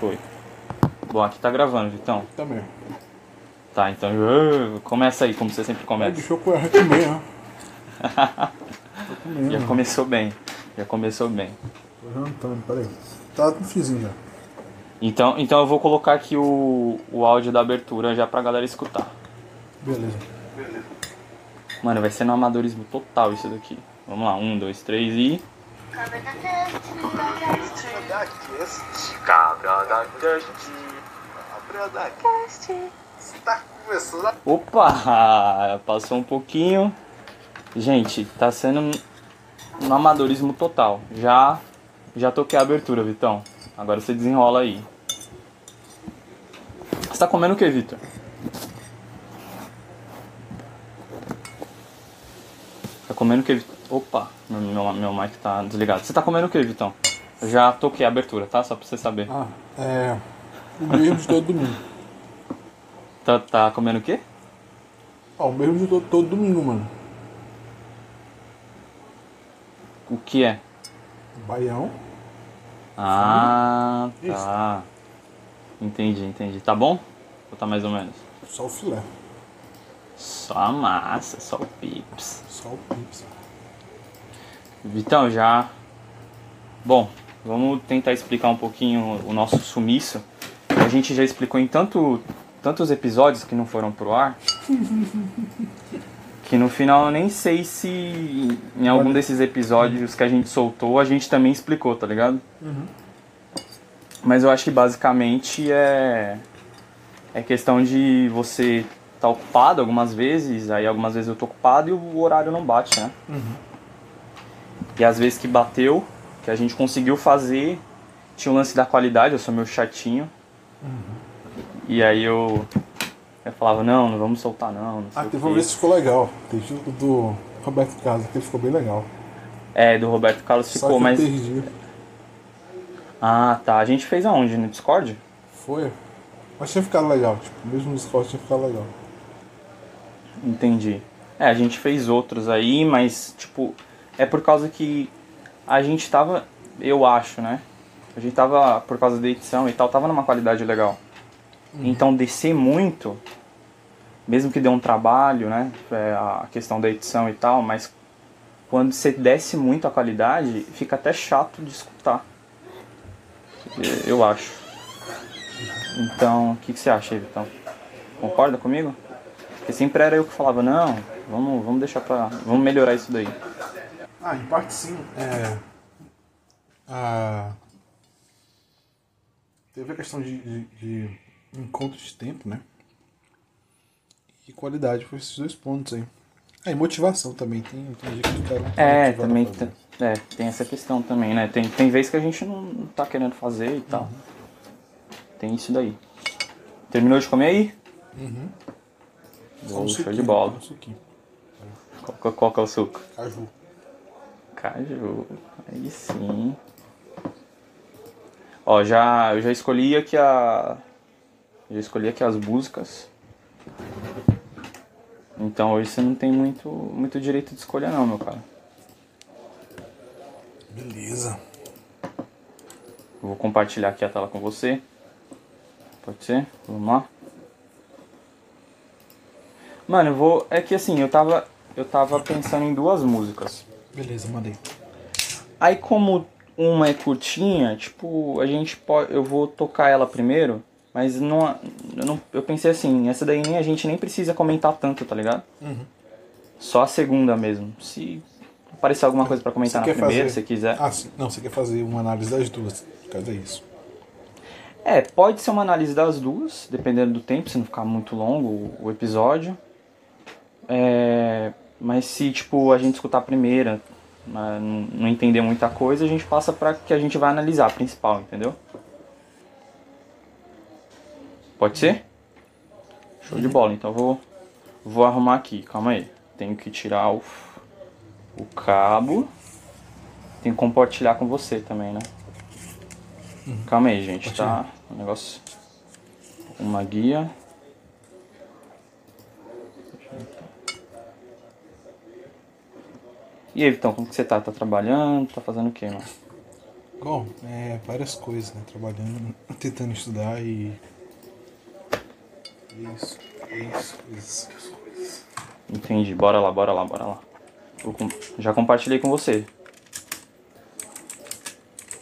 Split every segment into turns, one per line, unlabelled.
Foi. Bom, aqui tá gravando, Vitão.
Também.
Tá, então uh, começa aí, como você sempre começa.
deixa eu ó. Tô comendo.
Já começou bem. Já começou bem.
Tô jantando, peraí. Tá no fizinho já.
Então, então eu vou colocar aqui o, o áudio da abertura já pra galera escutar.
Beleza.
Mano, vai ser no amadorismo total isso daqui. Vamos lá, um, dois, três e.
Cabra da Cast, da Cast.
Cabra da Cast.
Cabra da Cast. Está começando.
Opa! Passou um pouquinho. Gente, tá sendo no amadorismo total. Já já toquei a abertura, Vitão. Agora você desenrola aí. Você tá comendo o que, Vitor? Tá comendo o que? Opa, meu, meu, meu mic tá desligado. Você tá comendo o que, Vitão? Já toquei a abertura, tá? Só pra você saber.
Ah, é. O mesmo de todo domingo.
Tá, tá comendo o quê?
Ó, o mesmo de todo, todo domingo, mano.
O que é?
Baião.
Ah,
Isso.
tá. Entendi, entendi. Tá bom? Ou tá mais ou menos?
Só o filé.
Só a massa, só o pips.
Só o pips.
Vitão, já. Bom, vamos tentar explicar um pouquinho o nosso sumiço. A gente já explicou em tanto, tantos episódios que não foram pro ar. Que no final eu nem sei se em algum desses episódios que a gente soltou a gente também explicou, tá ligado? Mas eu acho que basicamente é. É questão de você estar ocupado algumas vezes, aí algumas vezes eu tô ocupado e o horário não bate, né? E às vezes que bateu, que a gente conseguiu fazer, tinha o lance da qualidade, eu sou meio chatinho. E aí eu, eu falava, não, não vamos soltar não, não
Ah, teve uma vez que ficou legal. Teve o do Roberto Casa, que ficou bem legal.
É, do Roberto Carlos ficou,
eu
mas.
perdi.
Ah, tá. A gente fez aonde? No Discord?
Foi. Mas tinha ficado legal. Tipo, mesmo no Discord tinha ficado legal.
Entendi. É, a gente fez outros aí, mas, tipo, é por causa que a gente tava, eu acho, né? A gente tava, por causa da edição e tal, tava numa qualidade legal. Então, descer muito, mesmo que dê um trabalho, né? é, a questão da edição e tal, mas quando você desce muito a qualidade, fica até chato de escutar. Eu acho. Então, o que, que você acha Vitão? Concorda comigo? Porque sempre era eu que falava, não, vamos, vamos deixar pra. Vamos melhorar isso daí.
Ah, em parte sim. É. A... Teve a questão de, de, de encontro de tempo, né? E qualidade foi esses dois pontos aí. Ah, e motivação também. Tem, tem dia que não tá
É, também tem, é, tem essa questão também, né? Tem, tem vezes que a gente não, não tá querendo fazer e tal. Tem isso daí. Terminou de comer aí?
Uhum. Um
show de
suquinho,
bola.
um suquinho.
Qual, qual que é o suco?
Caju.
Caju. Aí sim. Ó, já, eu já escolhi aqui a. Já escolhi aqui as músicas. Então hoje você não tem muito, muito direito de escolha não, meu cara.
Beleza.
Eu vou compartilhar aqui a tela com você. Pode ser? Vamos lá. Mano, eu vou. É que assim, eu tava. Eu tava pensando em duas músicas.
Beleza, mandei.
Aí como uma é curtinha, tipo, a gente pode. Eu vou tocar ela primeiro, mas não, eu não. Eu pensei assim, essa daí a gente nem precisa comentar tanto, tá ligado?
Uhum.
Só a segunda mesmo. Se aparecer alguma coisa pra comentar
Você
na primeira,
fazer-
se quiser.
Ah, sim. Não, você quer fazer uma análise das duas. Cadê isso?
É, pode ser uma análise das duas, dependendo do tempo, se não ficar muito longo o episódio. É, mas se tipo a gente escutar a primeira, mas não entender muita coisa, a gente passa pra que a gente vai analisar a principal, entendeu? Pode ser? Show de bola, então vou vou arrumar aqui, calma aí. Tenho que tirar o o cabo. Tenho que compartilhar com você também, né? Calma aí, gente, tá? O negócio. Uma guia. E aí, Vitão, como que você tá? Tá trabalhando? Tá fazendo o quê, mano?
Bom, é várias coisas, né? Trabalhando, tentando estudar e. Isso, isso, isso.
Entendi. Bora lá, bora lá, bora lá. Com- Já compartilhei com você.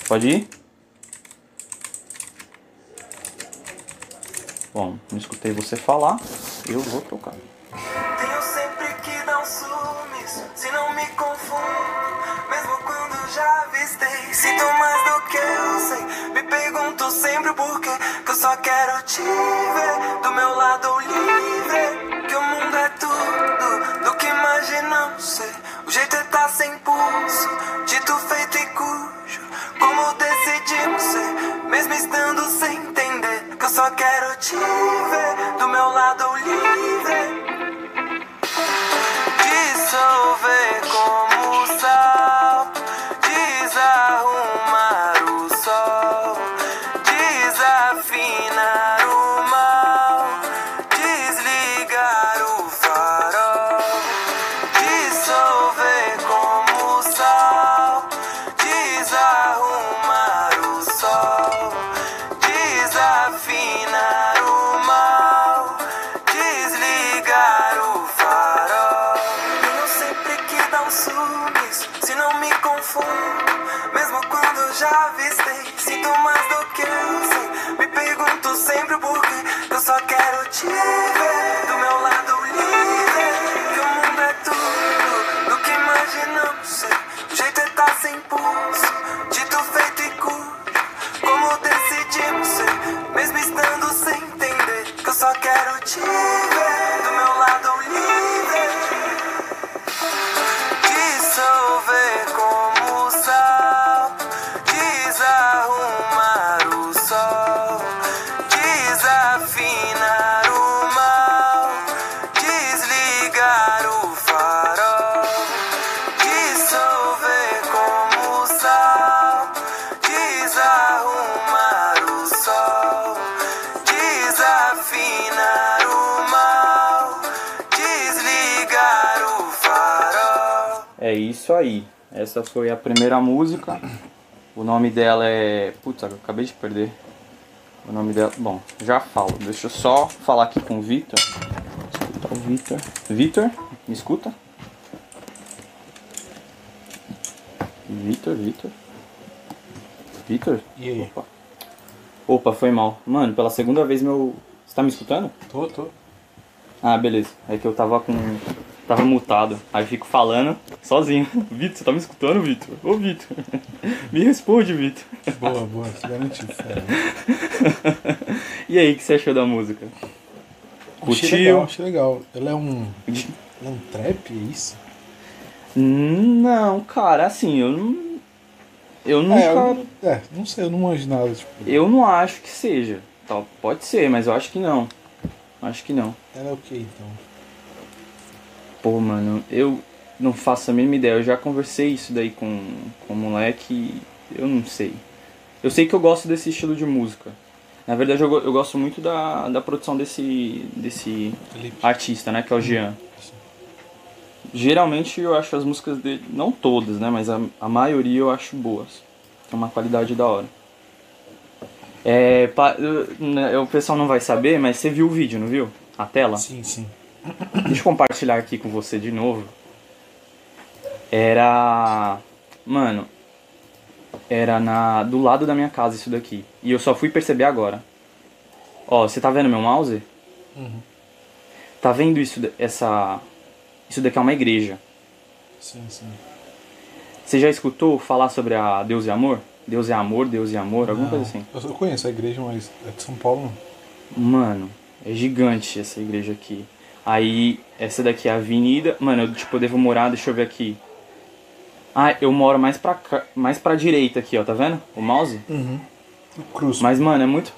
Pode ir? Bom, não escutei você falar. Eu vou tocar.
Pergunto sempre por quê, que eu só quero te ver do meu lado livre.
Essa foi a primeira música. O nome dela é. Putz, eu acabei de perder. O nome dela. Bom, já falo. Deixa eu só falar aqui com o Vitor. Escutar o Vitor. Vitor, me escuta? Vitor, Vitor. Vitor?
E aí?
Opa. Opa, foi mal. Mano, pela segunda vez meu. Você tá me escutando?
Tô, tô.
Ah, beleza. É que eu tava com. Tava mutado. Aí eu fico falando sozinho. Vitor, você tá me escutando, Vitor? Ô, Vitor. me responde, Vitor.
Boa, boa, te garanti. Fera.
e aí, o que você achou da música?
Achei
Curtiu?
legal, achei legal. Ela é um. Ela é um trap, é isso?
Não, cara, assim, eu não. Eu nunca.
É, eu, é, não sei, eu não manjo nada, tipo.
Eu não acho que seja. Pode ser, mas eu acho que não. Acho que não.
Ela é o que então?
Pô, mano, eu não faço a mínima ideia. Eu já conversei isso daí com, com o moleque e eu não sei. Eu sei que eu gosto desse estilo de música. Na verdade, eu, eu gosto muito da, da produção desse, desse
Felipe.
artista, né? Que é o Jean. Geralmente eu acho as músicas dele, não todas, né? Mas a, a maioria eu acho boas. Tem uma qualidade da hora. É, pa- né, o pessoal não vai saber, mas você viu o vídeo, não viu? A tela?
Sim, sim.
Deixa eu compartilhar aqui com você de novo. Era. Mano. Era na do lado da minha casa isso daqui. E eu só fui perceber agora. Ó, você tá vendo meu mouse?
Uhum.
Tá vendo isso, essa. Isso daqui é uma igreja.
Sim, sim.
Você já escutou falar sobre a Deus e Amor? Deus é amor, Deus e amor, alguma coisa assim.
Eu, conheço a igreja, mas é de São Paulo não.
Mano, é gigante essa igreja aqui. Aí, essa daqui é a avenida. Mano, eu tipo, eu devo morar, deixa eu ver aqui. Ah, eu moro mais pra, cá, mais pra direita aqui, ó, tá vendo? O mouse?
Uhum. O Cruz.
Mas, mano, é muito.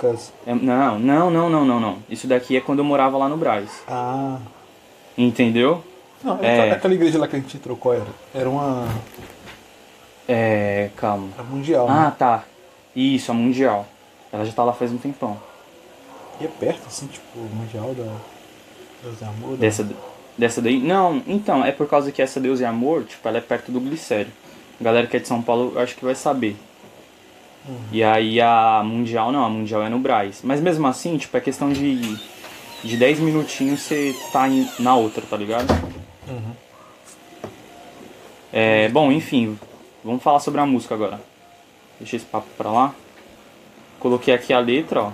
É- não, não, não, não, não, não. Isso daqui é quando eu morava lá no Braz.
Ah.
Entendeu?
Não,
É.
é. aquela igreja lá que a gente qual era? Era uma.
É. Calma.
Era mundial,
Ah,
né?
tá. Isso, a Mundial. Ela já tá lá faz um tempão.
E é perto, assim, tipo, mundial da. Deus é amor. da-
Dessa, dessa daí? Não, então, é por causa que essa Deus e Amor, tipo, ela é perto do Glicério. A galera que é de São Paulo, eu acho que vai saber. E aí a Mundial não, a Mundial é no Braz. Mas mesmo assim, tipo, é questão de, de 10 minutinhos você tá em- na outra, tá ligado? É, bom, enfim, vamos falar sobre a música agora. Deixa esse papo pra lá. Coloquei aqui a letra, ó.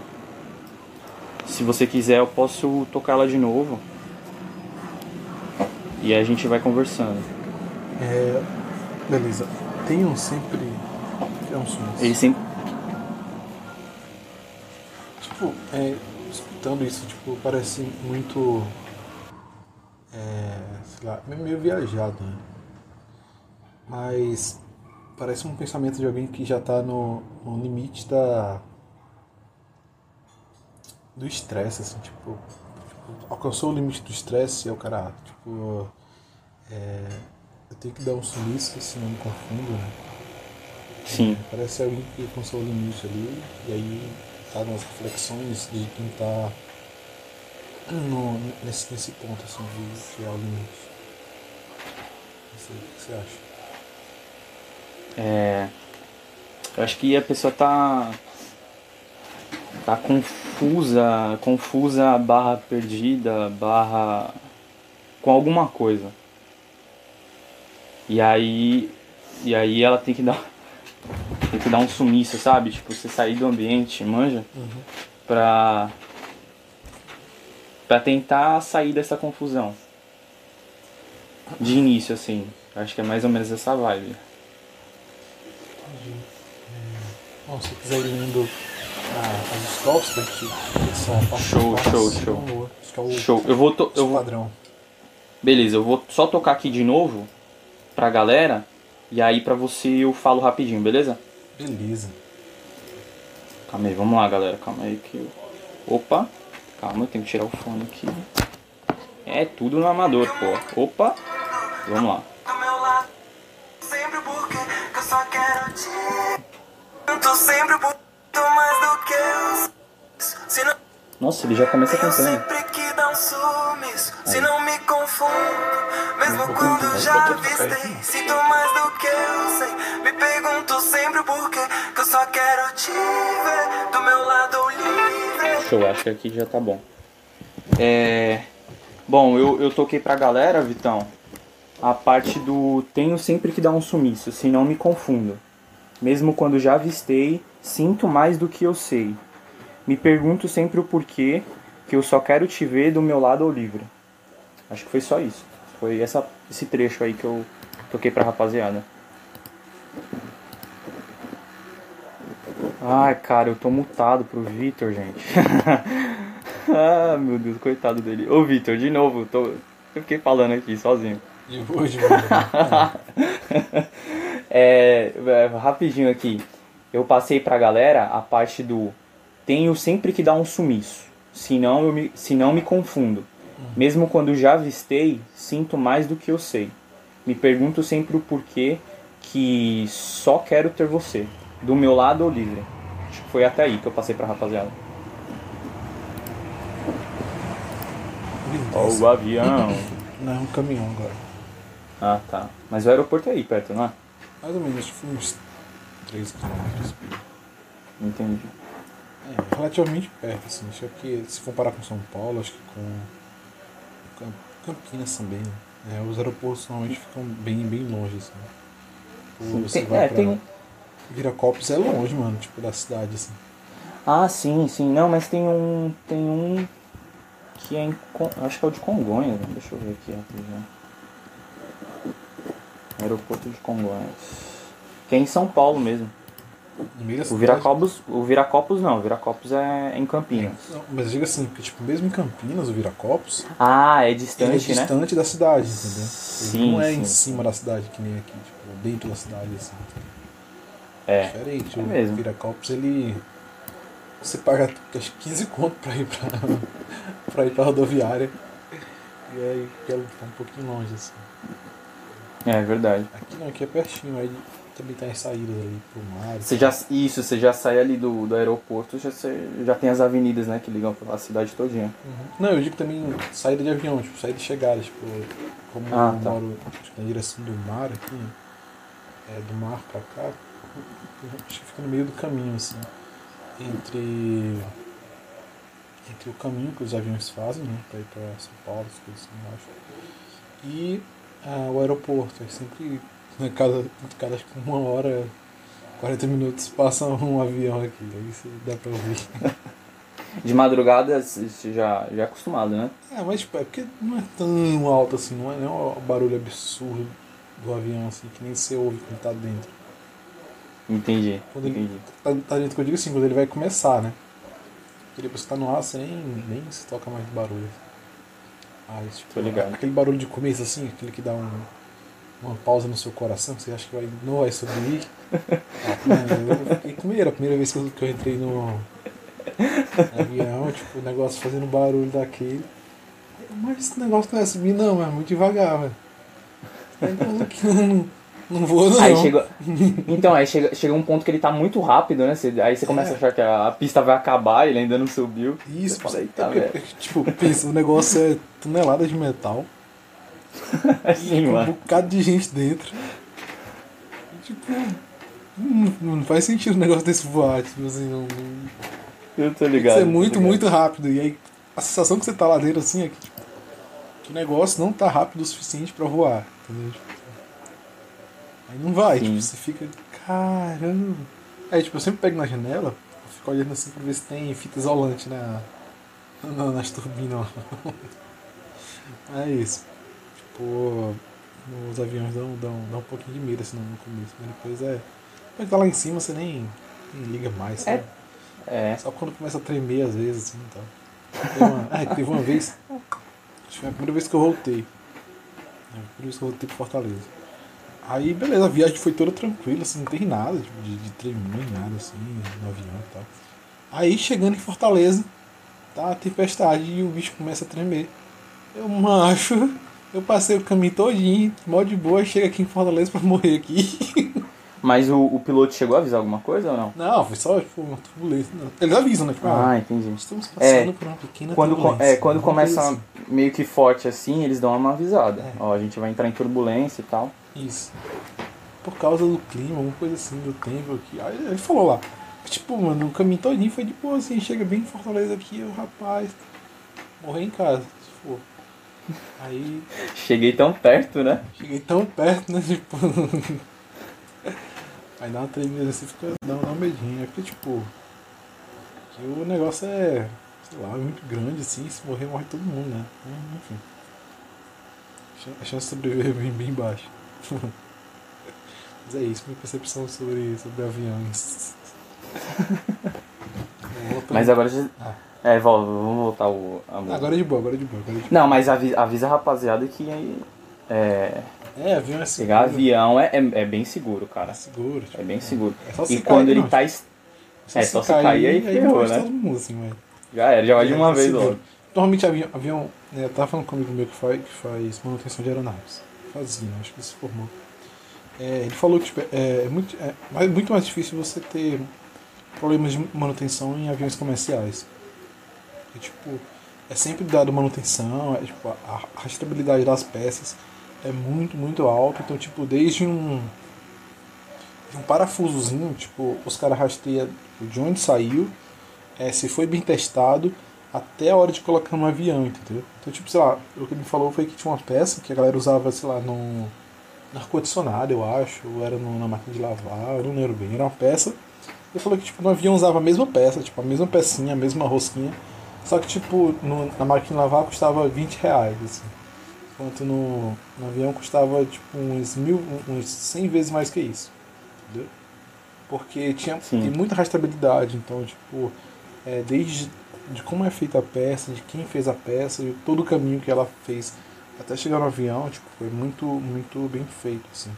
Se você quiser, eu posso tocar ela de novo. E aí a gente vai conversando.
É, beleza. Tenham sempre. É um som.
Ele sempre.
Tipo, é, escutando isso, tipo, parece muito. É, sei lá, meio viajado, né? Mas parece um pensamento de alguém que já tá no, no limite da. do estresse, assim, tipo, tipo, Alcançou o limite do estresse e aí o cara, tipo. é, eu tenho que dar um sumiço, senão eu me confundo, né?
Sim.
Parece alguém que alcançou o limite ali e aí tá nas reflexões de quem tá no, nesse, nesse ponto assim de que é o limite. Não sei, o que você acha?
É, eu acho que a pessoa tá tá confusa, confusa barra perdida, barra com alguma coisa. E aí e aí ela tem que dar tem que dar um sumiço, sabe? Tipo, você sair do ambiente, manja, pra para tentar sair dessa confusão. De início assim. Acho que é mais ou menos essa vibe.
Bom, se você quiser ir lendo ah, as escolas da gente essa parte
Show, show,
então,
show.
Acho que é
Show. Eu vou to- eu vou
padrão.
Beleza, eu vou só tocar aqui de novo pra galera e aí pra você eu falo rapidinho, beleza?
Beleza.
Calma aí, vamos lá, galera. Calma aí que eu... Opa, calma, eu tenho que tirar o fone aqui. É tudo no amador, pô. Opa, vamos lá.
Lado Sempre muito mais do que eu Se não
Nossa, ele já começa cantando.
sempre que dá um sumiço Se não me confundo Mesmo quando
cantar,
já avistei. Sinto mais do que eu sei Me pergunto sempre por quê Que eu só quero te ver Do meu lado livre
Show, acho que aqui já tá bom. É. Bom, eu, eu toquei pra galera, Vitão, a parte do tenho sempre que dar um sumiço, senão me confundo. Mesmo quando já avistei, sinto mais do que eu sei. Me pergunto sempre o porquê, que eu só quero te ver do meu lado ao livre. Acho que foi só isso. Foi essa, esse trecho aí que eu toquei pra rapaziada. Ai, cara, eu tô mutado pro Vitor, gente. ah, meu Deus, coitado dele. Ô, Vitor, de novo, tô... eu fiquei falando aqui sozinho.
De boa, de boa.
É, é, rapidinho aqui. Eu passei pra galera a parte do tenho sempre que dar um sumiço, senão eu me, senão me confundo. Mesmo quando já avistei, sinto mais do que eu sei. Me pergunto sempre o porquê que só quero ter você, do meu lado ou livre. Acho que foi até aí que eu passei pra rapaziada. Ó, o avião.
Não, é um caminhão agora.
ah, tá. Mas o aeroporto é aí perto, não é?
Mais ou menos, tipo, uns 3 quilômetros.
Entendi.
É, relativamente perto, assim. Acho que se comparar com São Paulo, acho que com Cam- Campinas também. né? É, os aeroportos normalmente ficam bem, bem longe, assim.
Sim,
você
tem-
vai
é,
pra
tem-
Viracopos é longe, mano, tipo, da cidade, assim.
Ah, sim, sim. Não, mas tem um. Tem um. Que é em. Acho que é o de Congonhas. né? Deixa eu ver aqui rapidinho. Aeroporto de Congonhas. Que é em São Paulo mesmo. O. Viracopos, o Viracopos não, o Viracopos é em Campinas.
Não, mas diga assim, porque tipo, mesmo em Campinas, o Viracopos,
Ah, é
ele é
distante, né?
distante da cidade, entendeu? Ele
Sim,
não é
sim.
em cima da cidade que nem aqui, tipo, dentro da cidade, assim.
É.
Diferente.
é
o
mesmo.
Viracopos, ele. Você paga acho que 15 conto pra ir pra, pra ir pra rodoviária. E aí ela tá um pouquinho longe, assim.
É verdade.
Aqui não, aqui é pertinho, aí também tem as saídas ali pro mar.
Você já, isso, você já sai ali do, do aeroporto, já, você, já tem as avenidas, né, que ligam pra cidade todinha.
Uhum. Não, eu digo também saída de avião, tipo, saída e chegada, tipo, como
Ah,
eu
tá.
moro na direção do mar aqui? É, do mar pra cá, acho que fica no meio do caminho, assim, entre, entre o caminho que os aviões fazem, né, para ir para São Paulo, as coisas assim, eu acho, e ah, o aeroporto. É sempre, né, cada, cada uma hora, 40 minutos, passa um avião aqui, aí você dá pra ouvir.
De madrugada você já, já é acostumado, né?
É, mas tipo, é porque não é tão alto assim, não é, não é um barulho absurdo do avião, assim, que nem você ouve quando tá dentro.
Entendi,
Quando ele-
entendi.
Tá, tá dentro que eu digo assim, quando ele vai começar, né? Porque depois que tá no ar, você nem, nem se toca mais de barulho. Aí, tipo,
Tô ligado.
aquele barulho de começo assim, aquele que dá um, uma pausa no seu coração, que você acha que vai, não vai subir. Ah, mano, eu fiquei com medo, a primeira vez que eu, que eu entrei no, avião, tipo, o negócio fazendo barulho daquele. Mas esse negócio não é subir não, é muito devagar, velho. Aí, que não, não vou não.
Aí chega. Então, aí chega, chega um ponto que ele tá muito rápido, né? Você- aí você começa
É.
a achar que a, a pista vai acabar, ele ainda não subiu.
Isso,
fala,
é
"Eita,
porque,
velho."
tipo, pensa, o negócio é tonelada de metal, com um
mano.
bocado de gente dentro. Tipo, não, não faz sentido um negócio desse voar, tipo assim, não,
Eu tô ligado.
ser
tô
muito,
ligado.
muito rápido. E aí a sensação que você tá lá dentro assim é que, tipo, que o negócio não tá rápido o suficiente pra voar, entendeu? Aí não vai,
Sim.
tipo, você fica, caramba. Aí tipo, eu sempre pego na janela, fico olhando assim pra ver se tem fita isolante na, na- nas turbinas. É isso. Tipo, os aviões dão, dão, dão um pouquinho de medo assim no começo, mas depois é. Que tá lá em cima você nem, nem liga mais, sabe?
É.
Só quando começa a tremer às vezes, assim, então. Teve uma, ah, teve uma vez, acho que foi a primeira vez que eu voltei. É, a primeira vez que eu voltei pro Fortaleza. Aí, beleza, a viagem foi toda tranquila, assim, não tem nada tipo, de, de tremer, nada, assim, no avião e tal. Aí, chegando em Fortaleza, tá a tempestade e o bicho começa a tremer. Eu, macho, eu passei o caminho todinho, mó de boa, chega aqui em Fortaleza pra morrer aqui.
Mas o, o piloto chegou a avisar alguma coisa ou não?
Não, foi só, tipo, uma turbulência. Eles avisam, né? Tipo, ah,
Ah, entendi.
Estamos passando
É,
por uma pequena
Quando,
turbulência.
é, quando começa
assim.
meio que forte assim, eles dão uma avisada.
É.
Ó, a gente vai entrar em turbulência e tal.
Isso. Por causa do clima, alguma coisa assim, do tempo aqui. Aí ele falou lá. Tipo, mano, o caminho todinho foi de boa, assim, chega bem em Fortaleza aqui, o rapaz, morrer em casa, se for. Aí
Cheguei tão perto, né?
cheguei tão perto, né? Tipo. Aí dá uma tremida assim, fica. Dá, dá um medinho. É porque, tipo. Que o negócio é. Sei lá, é muito grande assim, se morrer, morre todo mundo, né? Enfim. A chance de sobreviver é bem, bem baixa. Mas é isso, minha percepção sobre, sobre aviões.
Mas agora. já-
Ah.
É, vamos voltar o. a.
Agora é de boa, agora é de boa. Agora é, de
Não, mas avisa, avisa a rapaziada que é,
boa. é avião é seguro.
pegar avião é, é, é bem seguro, cara.
É seguro. Tipo,
É bem seguro.
É só
E quando ele
não.
tá. es- É, só se cair, aí ferrou, né?
todo mundo, assim, mas...
Já era, já vai de
É,
uma
é
vez logo.
Normalmente avião, avião né, eu tava falando comigo meu que faz, que faz manutenção de aeronaves. Fazia, acho que ele se formou. É, ele falou que tipo, é, é muito, é mais- muito mais difícil você ter problemas de manutenção em aviões comerciais. É, tipo, é sempre dado manutenção, é, tipo, a, a rastreabilidade das peças é muito, muito alta. Então, tipo, desde um, um parafusozinho, tipo, os caras rastreiam de onde saiu, é, se foi bem testado, até a hora de colocar no avião, entendeu? Então, tipo, sei lá, o que ele me falou foi que tinha uma peça que a galera usava, sei lá, no, ar-condicionado, eu acho, ou era no- na máquina de lavar, eu não lembro bem. Era uma peça. Ele falou que, tipo, no avião usava a mesma peça, tipo, a mesma pecinha, a mesma rosquinha, só que, tipo, no- na máquina de lavar custava 20 reais, assim. Enquanto no, no avião custava, tipo, uns mil, uns 100 vezes mais que isso, entendeu? Porque tinha,
Sim.
tem muita rastreabilidade, então, tipo, é, desde de como é feita a peça, de quem fez a peça, e todo o caminho que ela fez até chegar no avião, tipo, foi muito, muito bem feito, assim.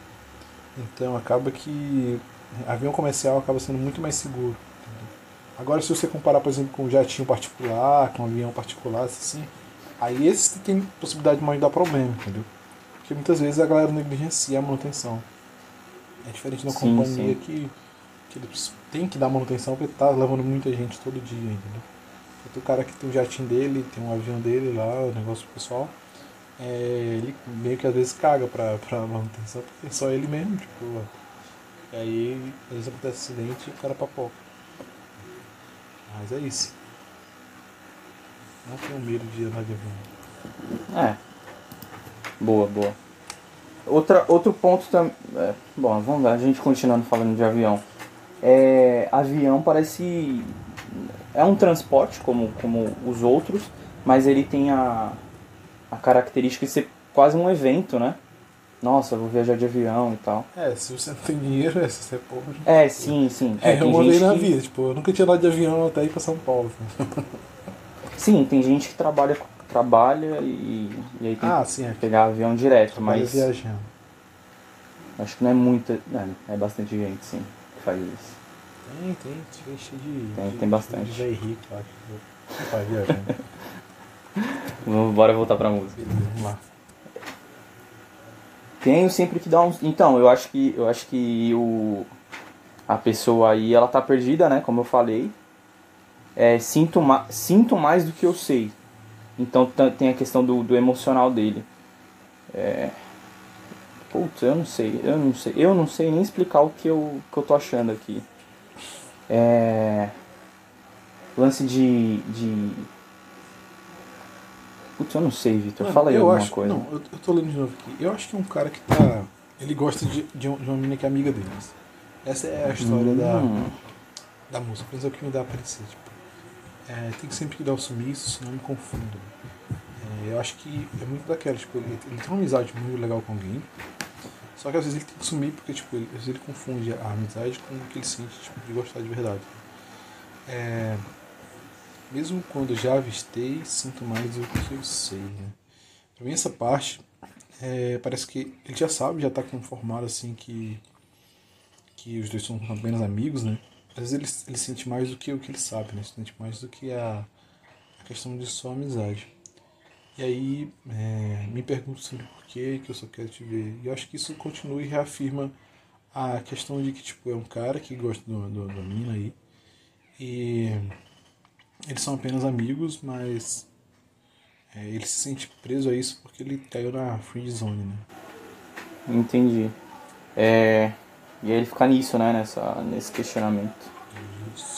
Então acaba que avião comercial acaba sendo muito mais seguro. entendeu? Agora se você comparar, por exemplo, com um jatinho particular, com um avião particular, assim, aí esse tem possibilidade mais de dar problema, entendeu? Porque muitas vezes a galera negligencia a manutenção. É diferente de uma
Sim,
companhia
sim.
que, que eles tem que dar manutenção porque tá levando muita gente todo dia, entendeu? O cara que tem o jatinho dele, tem um avião dele lá, o negócio pessoal. É, ele meio que às vezes caga pra, pra manutenção, porque é só ele mesmo, tipo, E aí, às vezes acontece acidente e o cara papoca. Mas é isso. Não tenho medo de andar de avião.
É. Boa, boa. Outra, outro ponto também. É, bom, vamos lá, a gente continuando falando de avião. É, avião parece. É um transporte como, como os outros, mas ele tem a, a característica de ser quase um evento, né? Nossa, eu vou viajar de avião e tal.
É, se você não tem dinheiro, é, se você é pobre.
É, sim, sim. É,
eu
tem
mandei
gente
na
que-
vida, tipo, eu nunca tinha andado de avião até ir pra São Paulo.
Sim, tem gente que trabalha, trabalha e, e aí tem
Ah,
que
sim, é.
pegar avião direto,
Mas
mas
viajando.
acho que não é muita. É, é bastante gente, sim, que faz isso.
Tem, tem, tem cheio de.
Tem-
de-
tem bastante.
De rico, eu acho. Vai viajando.
Vamos bora voltar pra música.
Beleza, vamos lá.
Tenho sempre que dar uns. Então, eu acho que eu acho que o a pessoa aí ela tá perdida, né? Como eu falei. É, sinto, ma... sinto mais do que eu sei. Então tem a questão do, do emocional dele. É... Putz, eu não sei, eu não sei, eu não sei nem explicar o que eu, que eu tô achando aqui. É... Lance de. de... Putz, eu não sei, Vitor. Fala aí alguma
acho,
coisa.
Não, eu, eu tô lendo de novo aqui. Eu acho que é um cara que tá. Ele gosta de, de, um- de uma menina que é amiga deles. Essa é a história da,
Hum.
da música. Mas é o que me dá a parecer. Tipo, é, tem que sempre que dar o sumiço, senão eu me confundo. É, eu acho que é muito daquela. Tipo, ele, ele tem uma amizade muito legal com alguém. Só que às vezes ele tem que sumir porque tipo, ele, às vezes ele confunde a amizade com o que ele sente tipo, de gostar de verdade. É, mesmo quando já avistei, sinto mais do que eu sei. Né? Pra mim, essa parte é, parece que ele já sabe, já tá conformado assim que, que os dois são apenas amigos, né? Às vezes ele, ele sente mais do que o que ele sabe, né? Sente mais do que a, a questão de só amizade. E aí é, me pergunto sempre por que eu só quero te ver. E eu acho que isso continua e reafirma a questão de que tipo, é um cara que gosta do, do, da mina aí. E eles são apenas amigos, mas é, ele se sente preso a isso porque ele caiu na free zone, né?
Entendi. É, e aí ele fica nisso, né? Nessa, nesse questionamento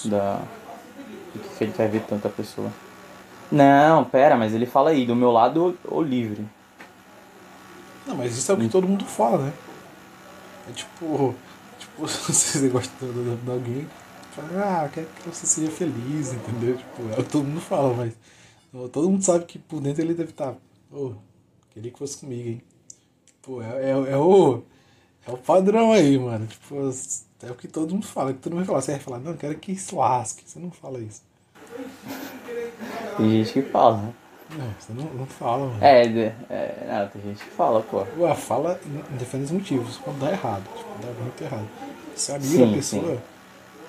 da do que, que ele quer ver tanta pessoa. Não, pera, mas ele fala aí, do meu lado ou livre.
Não, mas isso é o que todo mundo fala, né? É tipo, tipo você gosta de, alguém, fala, ah, quero que você seja feliz, entendeu? Tipo, é o que todo mundo fala, mas todo mundo sabe que por dentro ele deve estar, pô, queria que fosse comigo, hein? Pô, é, é, é o. É o padrão aí, mano. Tipo, é o que todo mundo fala. Que todo mundo vai falar. Você vai falar, não, quero que se lasque. Você não fala isso.
Tem gente que fala, né?
Não, você não, não fala, mano.
É, é, não, tem gente que fala, pô.
Ué, fala em diferentes motivos, quando dá errado, tipo, dá muito errado. Você é amigo
Sim,
da pessoa,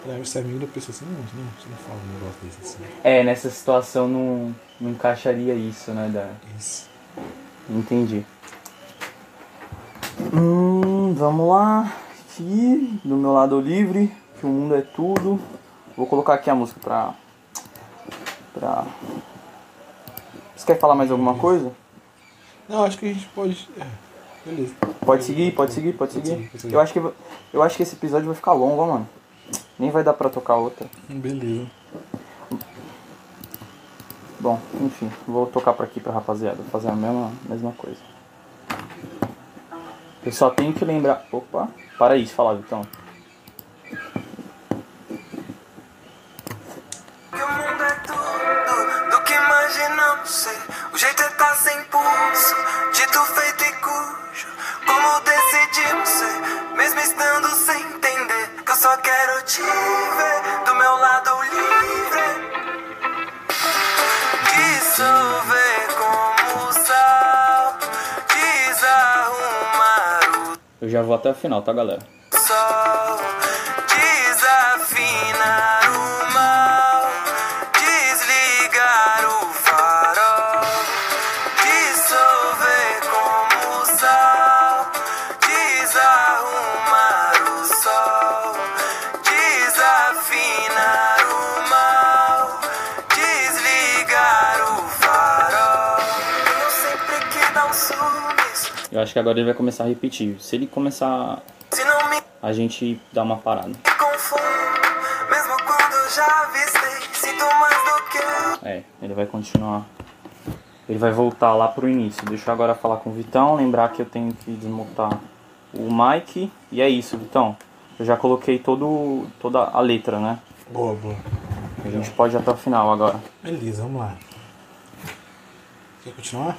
sim.
você é amigo da pessoa assim, não, não, você não fala um negócio desse assim.
É, nessa situação não, não encaixaria isso, né? Da...
Isso.
Entendi. Hum, vamos lá. Aqui, do meu lado livre, que o mundo é tudo. Vou colocar aqui a música pra. pra. Você quer falar mais alguma coisa?
Não, acho que a gente pode. É, beleza.
Pode seguir, pode seguir, pode seguir. Eu acho que, eu acho que esse episódio vai ficar longo, ó, mano. Nem vai dar pra tocar outra.
Beleza.
Bom, enfim, vou tocar pra aqui pra rapaziada, fazer a mesma, mesma coisa. Eu só tenho que lembrar. Opa, para de falar, Vitão.
Sem pulso, dito feito e cujo. Como decidimos ser, mesmo estando sem entender. Que eu só quero te ver do meu lado livre. Sal, desarrumar
Eu já vou até o final, tá, galera? Acho que agora ele vai começar a repetir. Se ele começar.
se não me
a gente dá uma parada. É, ele vai continuar. Ele vai voltar lá pro início. Deixa eu agora falar com o Vitão, lembrar que eu tenho que desmutar o Mike. E é isso, Vitão. Eu já coloquei todo, toda a letra, né?
Boa, boa.
A gente pode ir até o final agora.
Beleza, vamos lá. Quer continuar?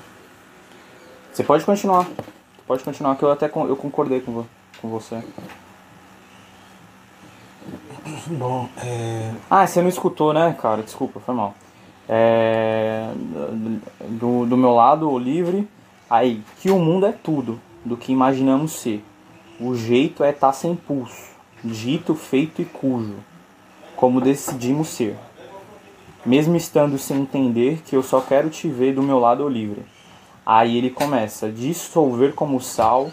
Você pode continuar. Pode continuar, que eu até eu concordei com, vo- com você.
Bom, é.
Ah, você não escutou, né, cara? Desculpa, foi mal. É, do, do meu lado, o livre, aí, que o mundo é tudo do que imaginamos ser. O jeito é estar sem pulso, dito, feito e cujo, como decidimos ser. Mesmo estando sem entender que eu só quero te ver do meu lado, o livre. Aí ele começa, dissolver como sal,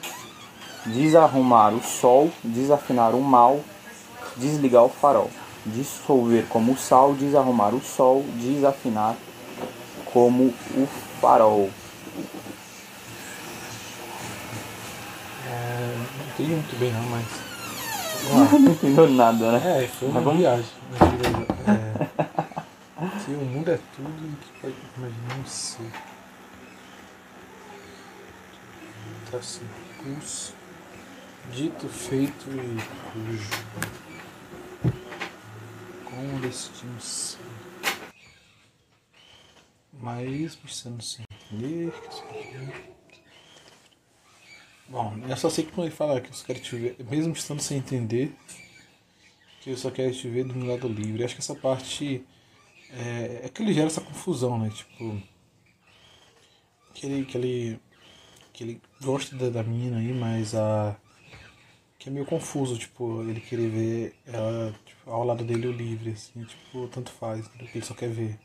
desarrumar o sol, desafinar o mal, desligar o farol, dissolver como sal, desarrumar o sol, desafinar como o farol.
é não entendi muito bem não, mas.
Não entendeu nada, né?
É, foi uma
vamos-
viagem. É, que o mundo é tudo que pode imaginar ser. Tá dito, feito e cujo. Como decidimos ser. Mas precisando se entender. que entender. Bom, eu só sei que quando ele fala que eu só quero te ver, mesmo estando sem entender, que eu só quero te ver do meu lado livre. Acho que essa parte é, é que ele gera essa confusão, né? Tipo, que ele, que ele, que ele gosta da, da mina aí, mas a que é meio confuso, tipo, ele querer ver ela tipo, ao lado dele o livre, assim, tipo, tanto faz, entendeu? ele só quer ver.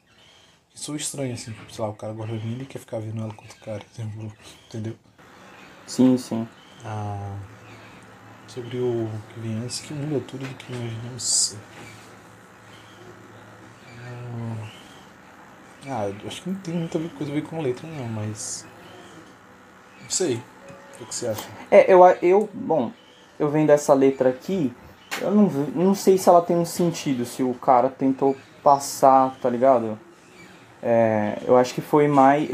Isso é estranho, assim, tipo, sei lá, o cara gosta da mina e quer ficar vendo ela com outro cara, tipo, entendeu?
Sim, sim.
Ah, sobre o que vem antes, que é tudo do que imaginamos. Ah, Ah, acho que não tem muita coisa a ver com letra, não, mas. Sei. O que, você acha?
É, eu, eu, bom, eu vendo essa letra aqui, eu não, não sei se ela tem um sentido, se o cara tentou passar, tá ligado? É, eu acho que foi mais,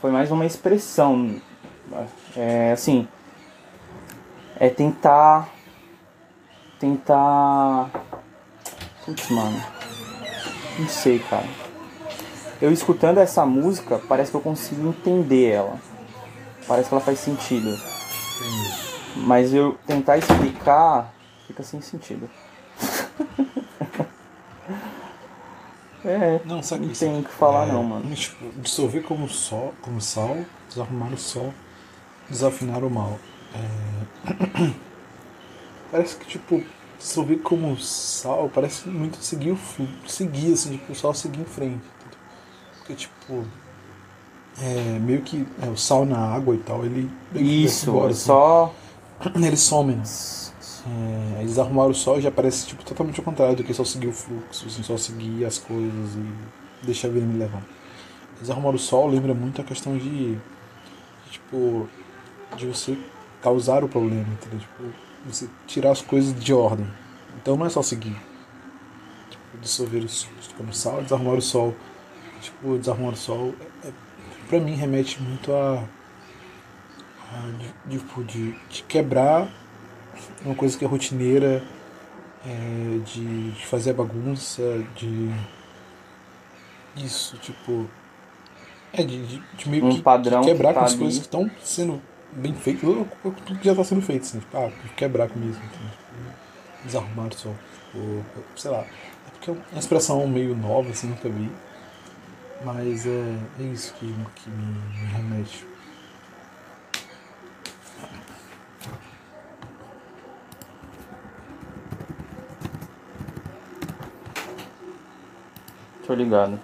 foi mais uma expressão, é, assim, é tentar, tentar, putz, mano, não sei, cara. Eu escutando essa música, parece que eu consigo entender ela. Parece que ela faz sentido. Mas eu tentar explicar fica sem sentido. é,
Não, sabe
não tem o que falar
É,
não, mano.
Tipo, dissolver como sol, como sal, desarrumar o sol, desafinar o mal. É, Parece que, tipo, dissolver como sal, parece muito seguir o fluxo, seguir, assim, tipo, só seguir em frente. Porque, tipo, é, meio que é, o sal na água e tal, ele vai
Isso,
embora,
é
assim.
só.
Ele some, né? É, aí desarrumaram o sol e já parece tipo, totalmente ao contrário do que só seguir o fluxo, assim, só seguir as coisas e deixar a vida me levar. Desarrumar o sol lembra muito a questão de, de, tipo, de você causar o problema, entendeu? Tipo, você tirar as coisas de ordem. Então não é só seguir. Tipo, dissolver o sol, como sal, desarrumar o sol. Tipo, desarrumar o sol, é, é, pra mim remete muito a, a de, tipo, de, de quebrar uma coisa que é rotineira, é, de, de fazer a bagunça, de. Isso, tipo. É, de, meio
Um
que,
padrão
que quebrar
que tá
com as
ali.
coisas que estão sendo bem feitas, tudo que já está sendo feito, assim, tipo, ah, quebrar com isso, entendeu? Tipo, desarrumar só, tipo, sei lá. É porque é uma expressão meio nova, assim, nunca vi. Mas é, é isso que, que me, me remete.
Tô ligado.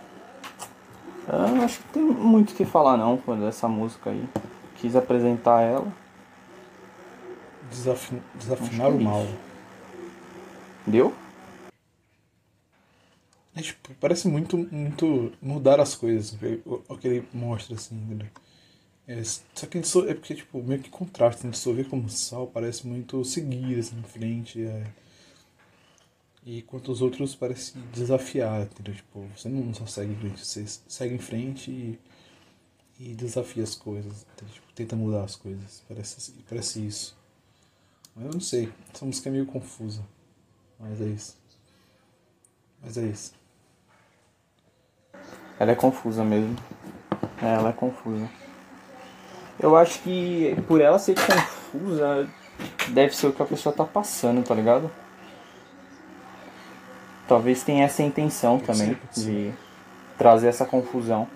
Eu acho que tem muito o que falar não essa música aí. Quis apresentar ela.
Desafin, desafinar o
é
mal.
Deu?
É, tipo, parece muito, muito mudar as coisas, o, o que ele mostra, assim, entendeu? É, só que é porque, tipo, meio que contraste, a gente só vê como sal parece muito seguir assim, em frente. É... E enquanto os outros parecem desafiar, entendeu? Tipo, você não só segue em frente, você segue em frente e, e desafia as coisas? Tipo, tenta mudar as coisas. Parece, parece isso. Mas eu não sei, essa música é meio confusa. Mas é isso. Mas é isso.
Ela é confusa mesmo. É, ela é confusa. Eu acho que por ela ser confusa, deve ser o que a pessoa tá passando, tá ligado? Talvez tenha essa intenção também de trazer essa confusão.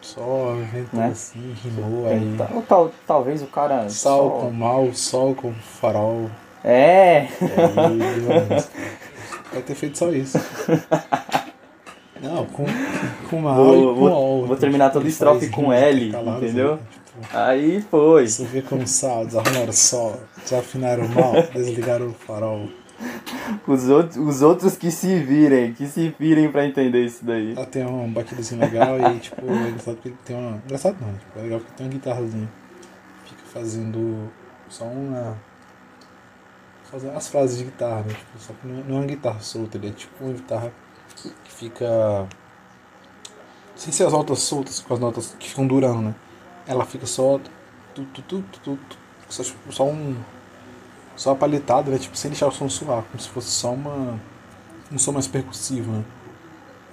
Só inventou
Né?
assim, rimou aí.
Tá- ou tal, talvez o cara.
Sal
só-
com mal, sol com farol.
É!
Aí, música. Vai ter feito só isso. Não, com, com mal
Vou-
e com
vou- vou terminar toda estrofe
faz
com L, entendeu?
né? Tipo,
Aí foi.
Você vê como sal, desarrumaram o sol, desafinaram o mal, desligaram o farol.
Os outros, os outros que se virem, que se virem pra entender isso daí.
Ela tem um batidozinho legal e tipo, é engraçado ele tem uma. Engraçado não, tipo, é legal porque tem uma guitarrazinha. Fica fazendo só uma. Fazendo as frases de guitarra, né? Tipo, só que não é- não é uma guitarra solta, ele é tipo uma guitarra que fica. Sem ser as notas soltas, com as notas que ficam durando, né? Ela fica só. Tu, tu, tu, tu, só, tipo, só um. Só palitada, né? Tipo, sem deixar o som suar, como se fosse só uma. Um som mais percussivo, né?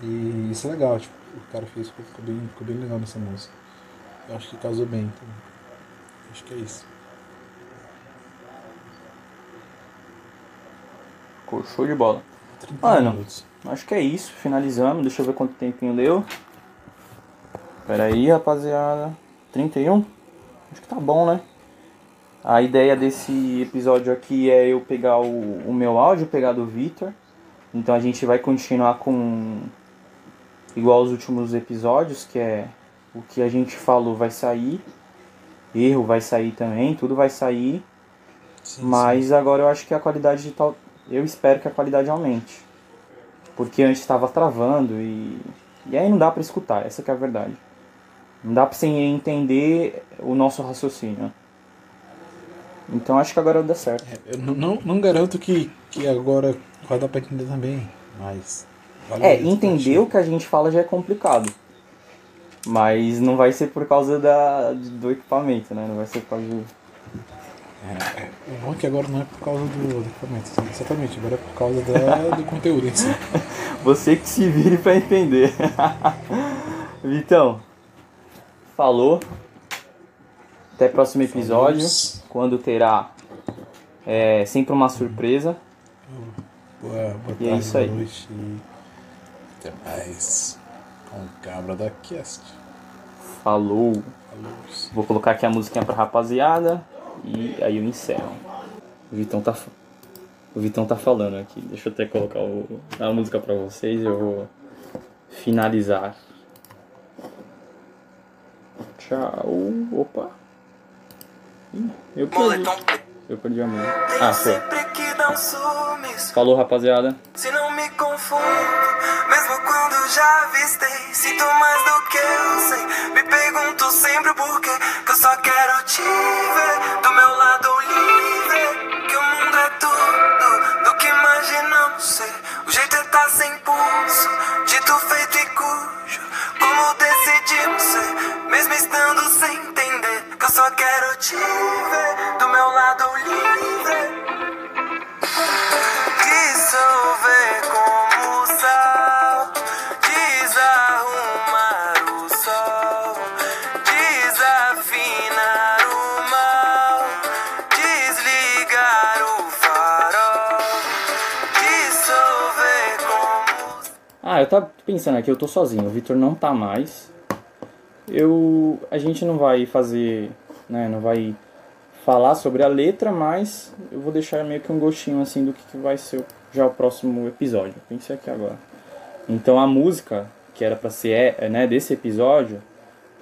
E isso é legal, tipo, o cara fez, ficou bem, ficou bem legal nessa música. Eu acho que casou bem, então. Acho que é isso.
Ficou show de bola.
30
Mano.
minutos.
Acho que é isso, finalizamos. Deixa eu ver quanto tempinho deu. Pera aí, rapaziada. 31? Acho que tá bom, né? A ideia desse episódio aqui é eu pegar o, o meu áudio, pegar do Victor. Então a gente vai continuar com. Igual os últimos episódios, que é o que a gente falou vai sair. Erro vai sair também, tudo vai sair.
Sim,
Mas agora eu acho que a qualidade de tal. Eu espero que a qualidade aumente. Porque antes estava travando e. E aí não dá pra escutar, essa que é a verdade. Não dá você entender o nosso raciocínio. Então acho que agora dá certo.
É, Eu não, não, garanto que, que agora vai dar pra entender também, mas.
É, entender o que a gente fala já é complicado. Mas não vai ser por causa da, do equipamento, né? Não vai ser por causa do.
O bom é que agora não é por causa do, do equipamento, exatamente, agora é por causa da, do conteúdo em si.
Você que se vire pra entender. Vitão, falou. Até próximo episódio,
Falou.
quando terá é, sempre uma surpresa.
Boa, boa
E é
tarde,
isso aí.
boa noite e até mais com o Cabra da Cast.
Falou.
Falou.
Vou colocar aqui a musiquinha pra rapaziada e aí eu encerro. O Vitão tá, o Vitão tá falando aqui. Deixa eu até colocar o- a música pra vocês e eu vou finalizar. Tchau. Opa. Ih, Eu perdi. Eu perdi a
preto
Ah, foi. Falou, rapaziada.
Se não me confundo, já avistei, sinto mais do que eu sei. Me pergunto sempre o porquê, que eu só quero te ver do meu lado livre. Que o mundo é tudo do que imaginamos ser. O jeito é tá sem pulso, dito feito e cujo. Como decidimos ser, mesmo estando sem entender. Que eu só quero te ver do meu lado livre.
Pensando aqui, eu tô sozinho, o Vitor não tá mais. Eu. A gente não vai fazer. né, não vai falar sobre a letra, mas eu vou deixar meio que um gostinho assim do que, que vai ser já o próximo episódio. Pensei aqui agora. Então a música, que era pra ser é, né, desse episódio,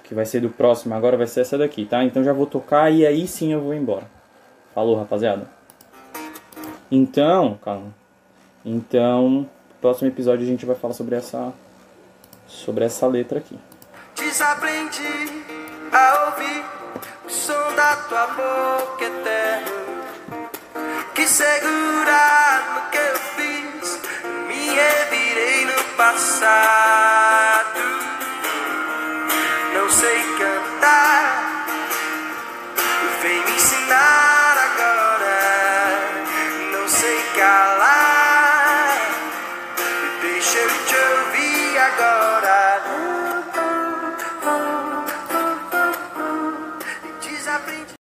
que vai ser do próximo, agora vai ser essa daqui, tá? Então já vou tocar e aí sim eu vou embora. Falou, rapaziada. Então, calma. Então, próximo episódio a gente vai falar sobre essa sobre essa letra aqui.
Desaprendi a ouvir o som da tua boca eterna. Que segurar no que eu fiz, me revirei no passado. Não sei cantar, vem me ensinar